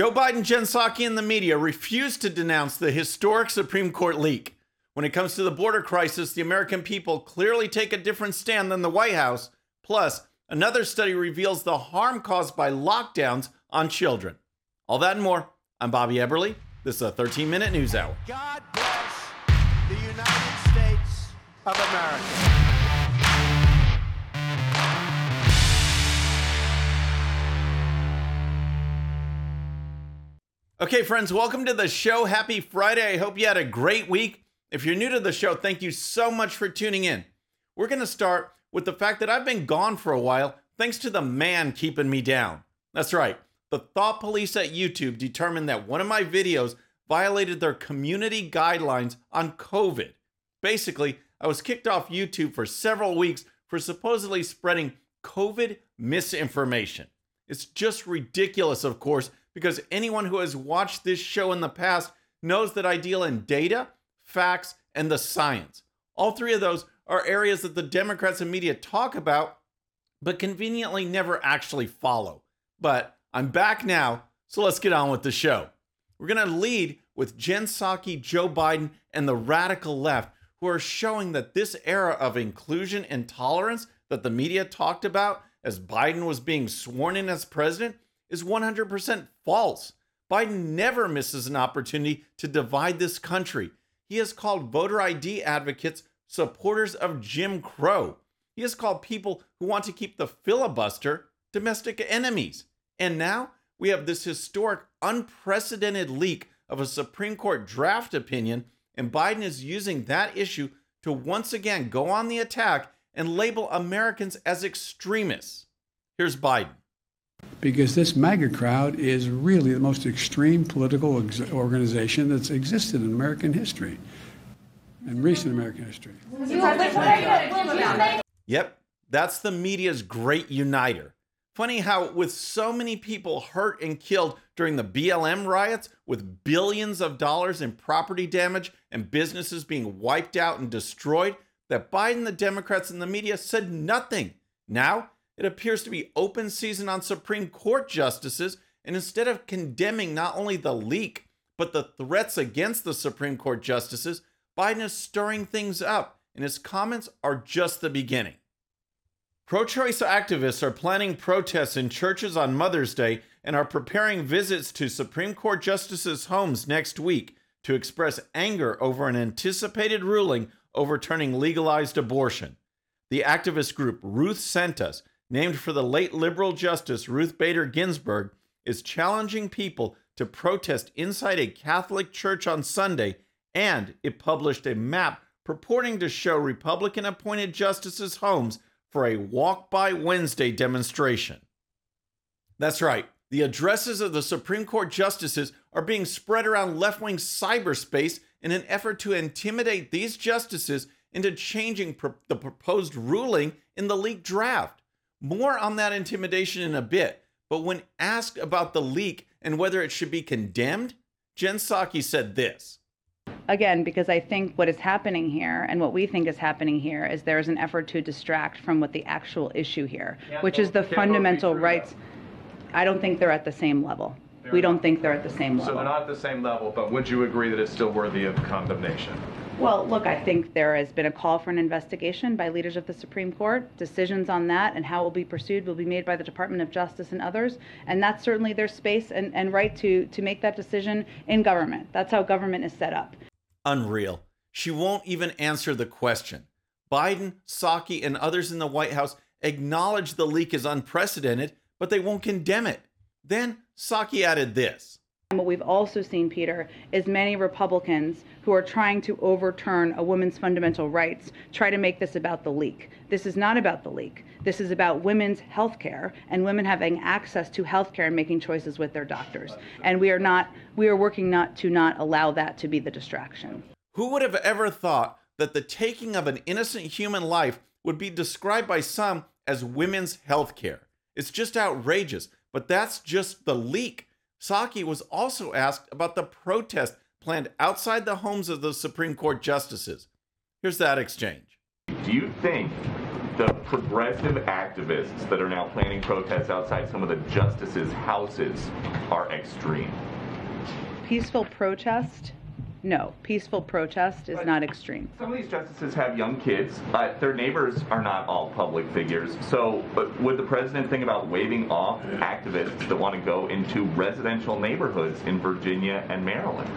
Joe Biden, Jen Psaki, and the media refused to denounce the historic Supreme Court leak. When it comes to the border crisis, the American people clearly take a different stand than the White House. Plus, another study reveals the harm caused by lockdowns on children. All that and more. I'm Bobby Eberle. This is a 13 minute news hour. God bless the United States of America. Okay, friends, welcome to the show. Happy Friday. I hope you had a great week. If you're new to the show, thank you so much for tuning in. We're going to start with the fact that I've been gone for a while thanks to the man keeping me down. That's right. The thought police at YouTube determined that one of my videos violated their community guidelines on COVID. Basically, I was kicked off YouTube for several weeks for supposedly spreading COVID misinformation. It's just ridiculous, of course, because anyone who has watched this show in the past knows that I deal in data, facts, and the science. All three of those are areas that the Democrats and media talk about, but conveniently never actually follow. But I'm back now, so let's get on with the show. We're going to lead with Jen Psaki, Joe Biden, and the radical left, who are showing that this era of inclusion and tolerance that the media talked about as Biden was being sworn in as president is 100% false. Biden never misses an opportunity to divide this country. He has called voter ID advocates supporters of Jim Crow. He has called people who want to keep the filibuster domestic enemies. And now we have this historic, unprecedented leak of a Supreme Court draft opinion, and Biden is using that issue to once again go on the attack and label Americans as extremists. Here's Biden because this MAGA crowd is really the most extreme political organization that's existed in American history, in recent American history. Yep, that's the media's great uniter. Funny how, with so many people hurt and killed during the BLM riots, with billions of dollars in property damage and businesses being wiped out and destroyed, that Biden, the Democrats, and the media said nothing. Now, it appears to be open season on Supreme Court justices, and instead of condemning not only the leak, but the threats against the Supreme Court justices, Biden is stirring things up, and his comments are just the beginning. Pro choice activists are planning protests in churches on Mother's Day and are preparing visits to Supreme Court justices' homes next week to express anger over an anticipated ruling overturning legalized abortion. The activist group Ruth Sent Us named for the late liberal justice Ruth Bader Ginsburg, is challenging people to protest inside a Catholic church on Sunday, and it published a map purporting to show Republican appointed justices' homes for a Walk By Wednesday demonstration. That's right, the addresses of the Supreme Court justices are being spread around left wing cyberspace in an effort to intimidate these justices into changing the proposed ruling in the leaked draft. More on that intimidation in a bit, but when asked about the leak and whether it should be condemned, Jen Psaki said this. Again, because I think what is happening here and what we think is happening here is there is an effort to distract from what the actual issue here, which is the fundamental rights. I don't think they're at the same level. we don't think they're at the same level. So they're not at the same level, but would you agree that it's still worthy of condemnation? Well, look, I think there has been a call for an investigation by leaders of the Supreme Court. Decisions on that and how it will be pursued will be made by the Department of Justice and others. And that's certainly their space and, and right to, to make that decision in government. That's how government is set up. Unreal. She won't even answer the question. Biden, Psaki, and others in the White House acknowledge the leak is unprecedented, but they won't condemn it. Then Psaki added this. What we've also seen, Peter, is many Republicans who are trying to overturn a woman's fundamental rights try to make this about the leak. This is not about the leak. This is about women's health care and women having access to health care and making choices with their doctors. And we are not we are working not to not allow that to be the distraction. Who would have ever thought that the taking of an innocent human life would be described by some as women's health care? It's just outrageous, but that's just the leak Psaki was also asked about the protest planned outside the homes of the Supreme Court justices. Here's that exchange. Do you think the progressive activists that are now planning protests outside some of the justices' houses are extreme. Peaceful protest? No, peaceful protest is But- not extreme. Some of these justices have young kids. Uh, their neighbors are not all public figures. So, but would the president think about waving off activists that want to go into residential neighborhoods in Virginia and Maryland?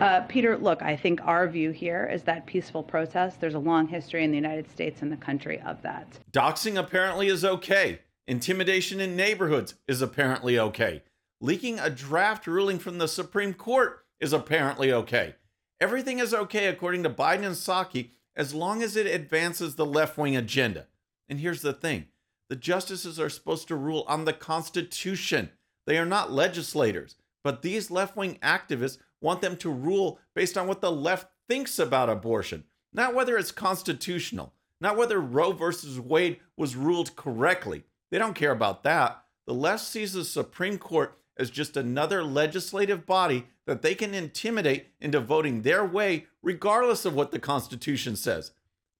Uh, Peter, look, I think our view here is that peaceful protest, there's a long history in the United States and the country of that. Doxing apparently is okay. Intimidation in neighborhoods is apparently okay. Leaking a draft ruling from the Supreme Court is apparently okay. Everything is okay according to Biden and Psaki as long as it advances the left wing agenda. And here's the thing the justices are supposed to rule on the Constitution. They are not legislators, but these left wing activists want them to rule based on what the left thinks about abortion, not whether it's constitutional, not whether Roe versus Wade was ruled correctly. They don't care about that. The left sees the Supreme Court as just another legislative body that they can intimidate into voting their way, regardless of what the Constitution says.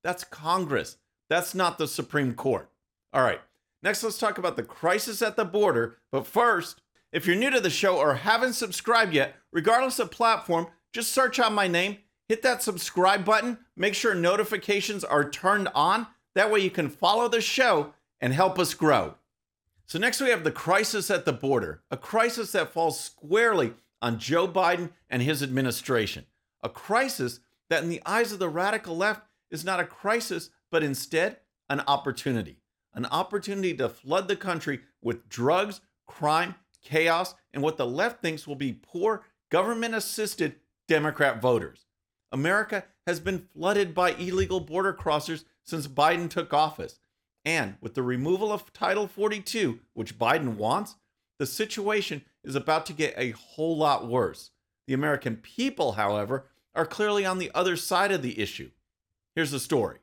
That's Congress. That's not the Supreme Court. All right, next let's talk about the crisis at the border. But first, if you're new to the show or haven't subscribed yet, regardless of platform, just search out my name, hit that subscribe button, make sure notifications are turned on. That way you can follow the show and help us grow. So, next we have the crisis at the border, a crisis that falls squarely on Joe Biden and his administration. A crisis that, in the eyes of the radical left, is not a crisis, but instead an opportunity. An opportunity to flood the country with drugs, crime, chaos, and what the left thinks will be poor, government assisted Democrat voters. America has been flooded by illegal border crossers since Biden took office. And with the removal of Title 42, which Biden wants, the situation is about to get a whole lot worse. The American people, however, are clearly on the other side of the issue. Here's the story.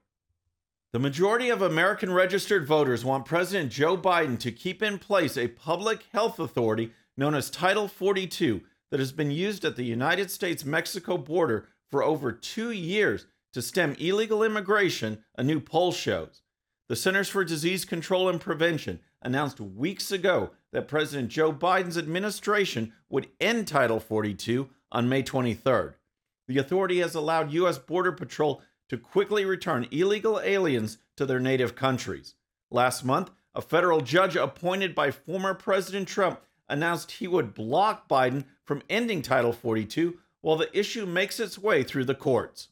The majority of American registered voters want President Joe Biden to keep in place a public health authority known as Title 42 that has been used at the United States Mexico border for over two years to stem illegal immigration, a new poll shows. The Centers for Disease Control and Prevention announced weeks ago that President Joe Biden's administration would end Title 42 on May 23rd. The authority has allowed U.S. Border Patrol to quickly return illegal aliens to their native countries. Last month, a federal judge appointed by former President Trump announced he would block Biden from ending Title 42 while the issue makes its way through the courts.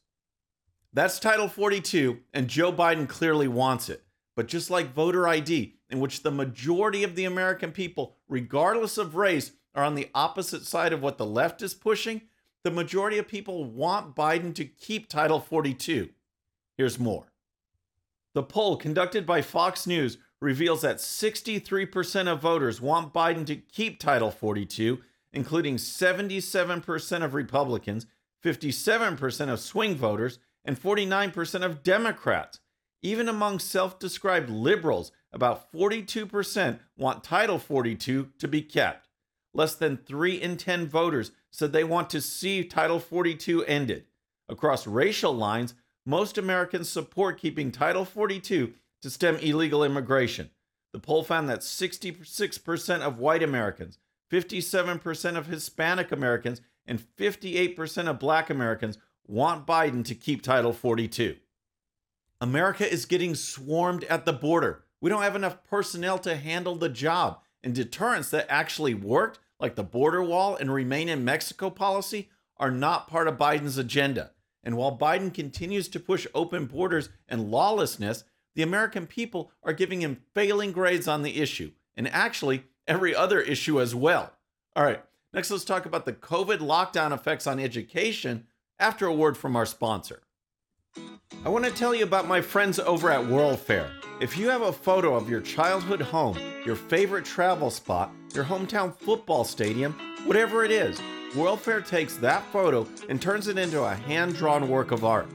That's Title 42, and Joe Biden clearly wants it. But just like voter ID, in which the majority of the American people, regardless of race, are on the opposite side of what the left is pushing, the majority of people want Biden to keep Title 42. Here's more. The poll conducted by Fox News reveals that 63% of voters want Biden to keep Title 42, including 77% of Republicans, 57% of swing voters, and 49% of Democrats. Even among self described liberals, about 42% want Title 42 to be kept. Less than 3 in 10 voters said they want to see Title 42 ended. Across racial lines, most Americans support keeping Title 42 to stem illegal immigration. The poll found that 66% of white Americans, 57% of Hispanic Americans, and 58% of black Americans want Biden to keep Title 42. America is getting swarmed at the border. We don't have enough personnel to handle the job. And deterrents that actually worked, like the border wall and remain in Mexico policy, are not part of Biden's agenda. And while Biden continues to push open borders and lawlessness, the American people are giving him failing grades on the issue, and actually every other issue as well. All right, next let's talk about the COVID lockdown effects on education after a word from our sponsor. I want to tell you about my friends over at World Fair. If you have a photo of your childhood home, your favorite travel spot, your hometown football stadium, whatever it is, World Fair takes that photo and turns it into a hand drawn work of art.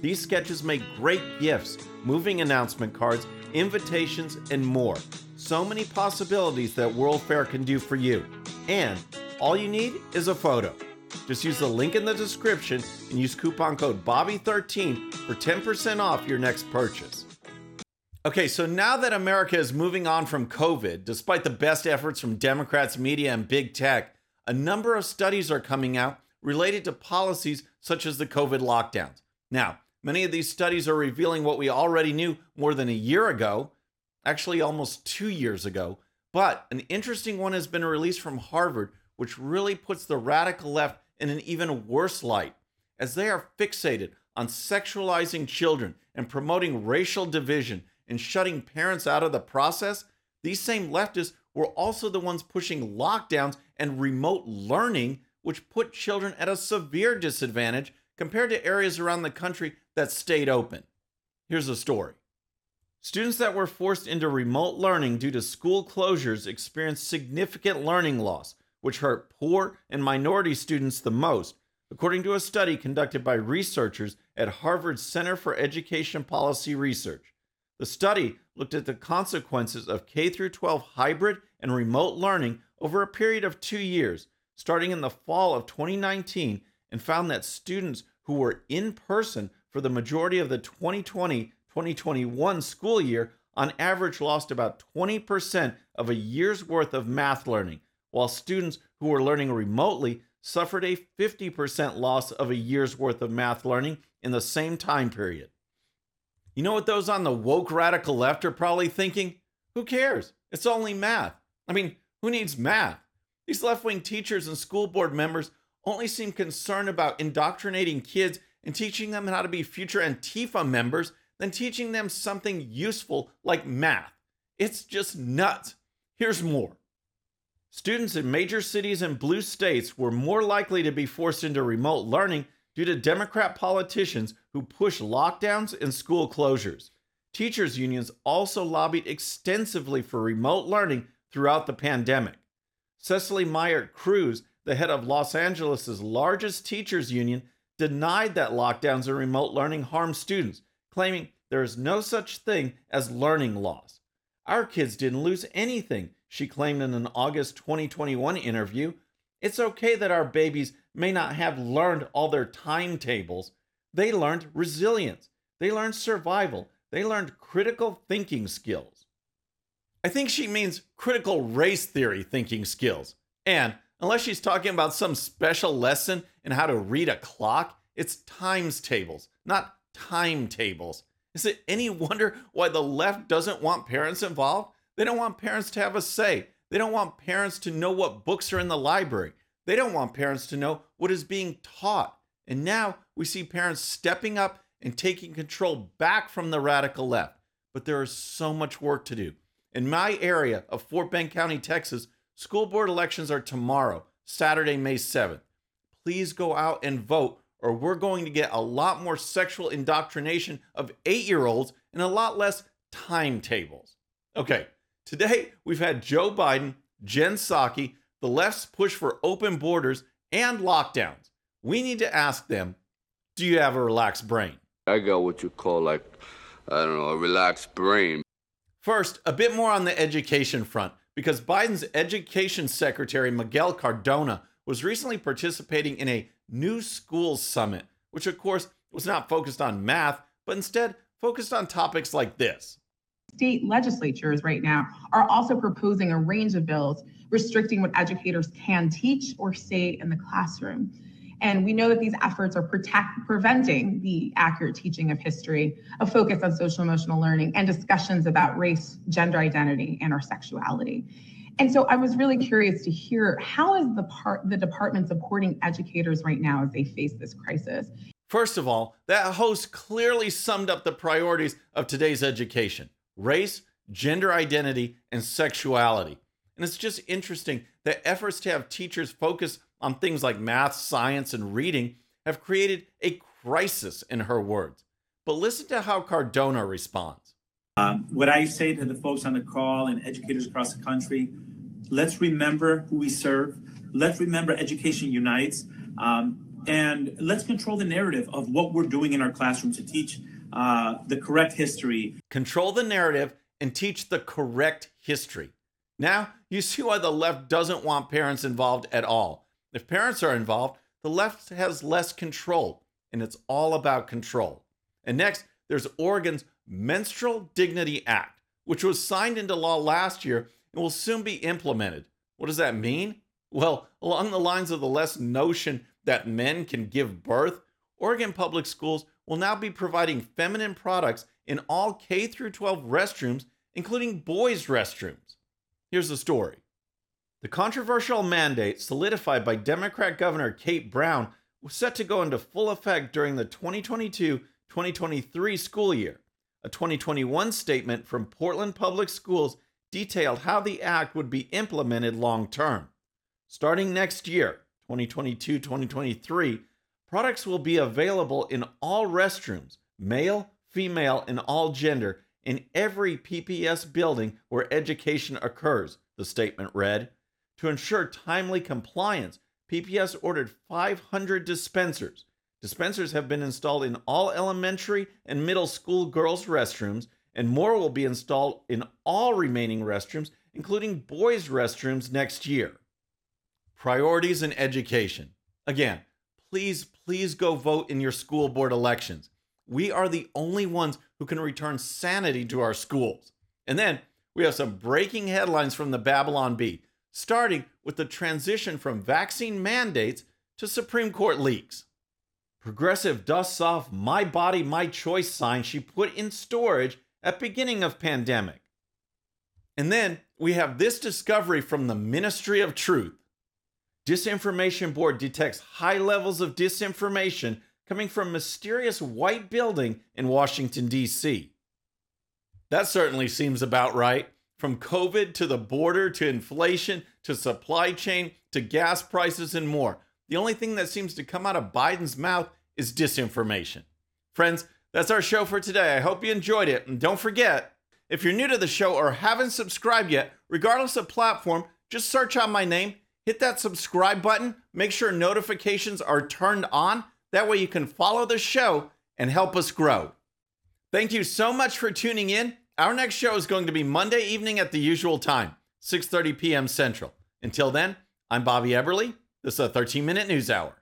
These sketches make great gifts, moving announcement cards, invitations, and more. So many possibilities that World Fair can do for you. And all you need is a photo. Just use the link in the description and use coupon code BOBBY13 for 10% off your next purchase. Okay, so now that America is moving on from COVID, despite the best efforts from Democrats, media, and big tech, a number of studies are coming out related to policies such as the COVID lockdowns. Now, many of these studies are revealing what we already knew more than a year ago, actually almost two years ago. But an interesting one has been released from Harvard, which really puts the radical left in an even worse light, as they are fixated on sexualizing children and promoting racial division and shutting parents out of the process, these same leftists were also the ones pushing lockdowns and remote learning, which put children at a severe disadvantage compared to areas around the country that stayed open. Here's a story. Students that were forced into remote learning due to school closures experienced significant learning loss, which hurt poor and minority students the most, according to a study conducted by researchers at Harvard's Center for Education Policy Research. The study looked at the consequences of K 12 hybrid and remote learning over a period of 2 years, starting in the fall of 2019, and found that students who were in person for the majority of the 2020 2021 school year on average lost about 20% of a year's worth of math learning, while students who were learning remotely suffered a 50% loss of a year's worth of math learning in the same time period. You know what those on the woke radical left are probably thinking? Who cares? It's only math. I mean, who needs math? These left wing teachers and school board members only seem concerned about indoctrinating kids and teaching them how to be future Antifa members than teaching them something useful like math. It's just nuts. Here's more. Students in major cities and blue states were more likely to be forced into remote learning due to Democrat politicians who push lockdowns and school closures. Teachers' unions also lobbied extensively for remote learning throughout the pandemic. Cecily Myart Cruz, the head of Los Angeles' largest teachers' union, denied that lockdowns and remote learning harm students, claiming there is no such thing as learning loss. Our kids didn't lose anything, she claimed in an August 2021 interview. It's okay that our babies may not have learned all their timetables. They learned resilience, they learned survival, they learned critical thinking skills. I think she means critical race theory thinking skills. And unless she's talking about some special lesson in how to read a clock, it's times tables, not timetables. Is it any wonder why the left doesn't want parents involved? They don't want parents to have a say. They don't want parents to know what books are in the library. They don't want parents to know what is being taught. And now we see parents stepping up and taking control back from the radical left. But there is so much work to do. In my area of Fort Bend County, Texas, school board elections are tomorrow, Saturday, May 7th. Please go out and vote, or we're going to get a lot more sexual indoctrination of eight year olds and a lot less timetables. Okay, today we've had Joe Biden, Jen Psaki, the left's push for open borders and lockdowns. We need to ask them do you have a relaxed brain? I got what you call, like, I don't know, a relaxed brain. First, a bit more on the education front, because Biden's education secretary, Miguel Cardona, was recently participating in a New Schools Summit, which, of course, was not focused on math, but instead focused on topics like this. State legislatures right now are also proposing a range of bills restricting what educators can teach or say in the classroom. And we know that these efforts are protect, preventing the accurate teaching of history, a focus on social emotional learning, and discussions about race, gender identity, and our sexuality. And so I was really curious to hear how is the part the department supporting educators right now as they face this crisis? First of all, that host clearly summed up the priorities of today's education race, gender identity, and sexuality. And it's just interesting that efforts to have teachers focus on things like math, science, and reading have created a crisis, in her words. But listen to how Cardona responds. Um, what I say to the folks on the call and educators across the country let's remember who we serve. Let's remember Education Unites. Um, and let's control the narrative of what we're doing in our classrooms to teach uh, the correct history. Control the narrative and teach the correct history. Now, you see why the left doesn't want parents involved at all. If parents are involved, the left has less control, and it's all about control. And next, there's Oregon's Menstrual Dignity Act, which was signed into law last year and will soon be implemented. What does that mean? Well, along the lines of the less notion that men can give birth, Oregon Public Schools will now be providing feminine products in all K through 12 restrooms, including boys' restrooms. Here's the story. The controversial mandate solidified by Democrat Governor Kate Brown was set to go into full effect during the 2022 2023 school year. A 2021 statement from Portland Public Schools detailed how the act would be implemented long term. Starting next year, 2022 2023, products will be available in all restrooms, male, female, and all gender, in every PPS building where education occurs, the statement read. To ensure timely compliance, PPS ordered 500 dispensers. Dispensers have been installed in all elementary and middle school girls' restrooms, and more will be installed in all remaining restrooms, including boys' restrooms next year. Priorities in education. Again, please, please go vote in your school board elections. We are the only ones who can return sanity to our schools. And then we have some breaking headlines from the Babylon Bee, starting with the transition from vaccine mandates to Supreme Court leaks. Progressive dusts off My Body, My Choice sign she put in storage at beginning of pandemic. And then we have this discovery from the Ministry of Truth. Disinformation Board detects high levels of disinformation coming from mysterious white building in Washington D.C. That certainly seems about right. From COVID to the border to inflation to supply chain to gas prices and more. The only thing that seems to come out of Biden's mouth is disinformation. Friends, that's our show for today. I hope you enjoyed it. And don't forget, if you're new to the show or haven't subscribed yet, regardless of platform, just search out my name, hit that subscribe button, make sure notifications are turned on. That way you can follow the show and help us grow. Thank you so much for tuning in. Our next show is going to be Monday evening at the usual time, 6:30 p.m. Central. Until then, I'm Bobby Eberle. This is a 13-minute news hour.